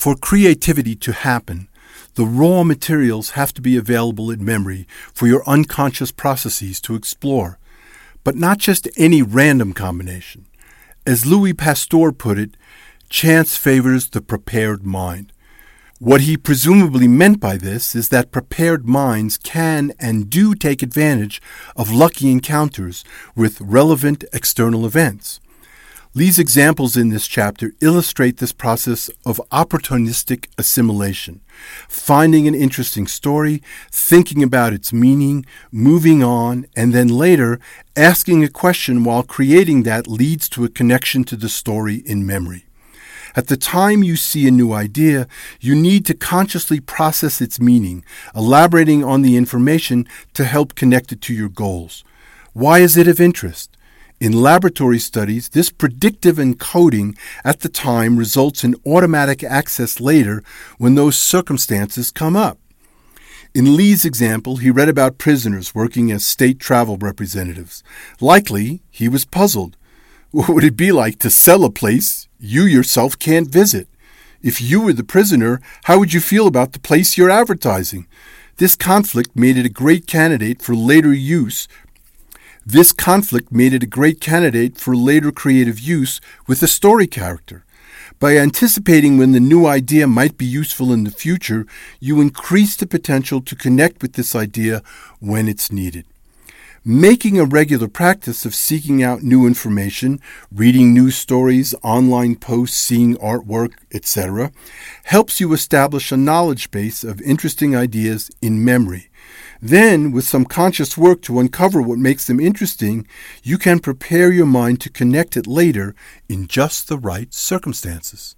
For creativity to happen, the raw materials have to be available in memory for your unconscious processes to explore, but not just any random combination. As Louis Pasteur put it, chance favors the prepared mind. What he presumably meant by this is that prepared minds can and do take advantage of lucky encounters with relevant external events. Lee's examples in this chapter illustrate this process of opportunistic assimilation, finding an interesting story, thinking about its meaning, moving on, and then later asking a question while creating that leads to a connection to the story in memory. At the time you see a new idea, you need to consciously process its meaning, elaborating on the information to help connect it to your goals. Why is it of interest? In laboratory studies, this predictive encoding at the time results in automatic access later when those circumstances come up. In Lee's example, he read about prisoners working as state travel representatives. Likely, he was puzzled. What would it be like to sell a place you yourself can't visit. If you were the prisoner, how would you feel about the place you're advertising? This conflict made it a great candidate for later use. This conflict made it a great candidate for later creative use with a story character. By anticipating when the new idea might be useful in the future, you increase the potential to connect with this idea when it's needed. Making a regular practice of seeking out new information, reading news stories, online posts, seeing artwork, etc., helps you establish a knowledge base of interesting ideas in memory. Then, with some conscious work to uncover what makes them interesting, you can prepare your mind to connect it later in just the right circumstances.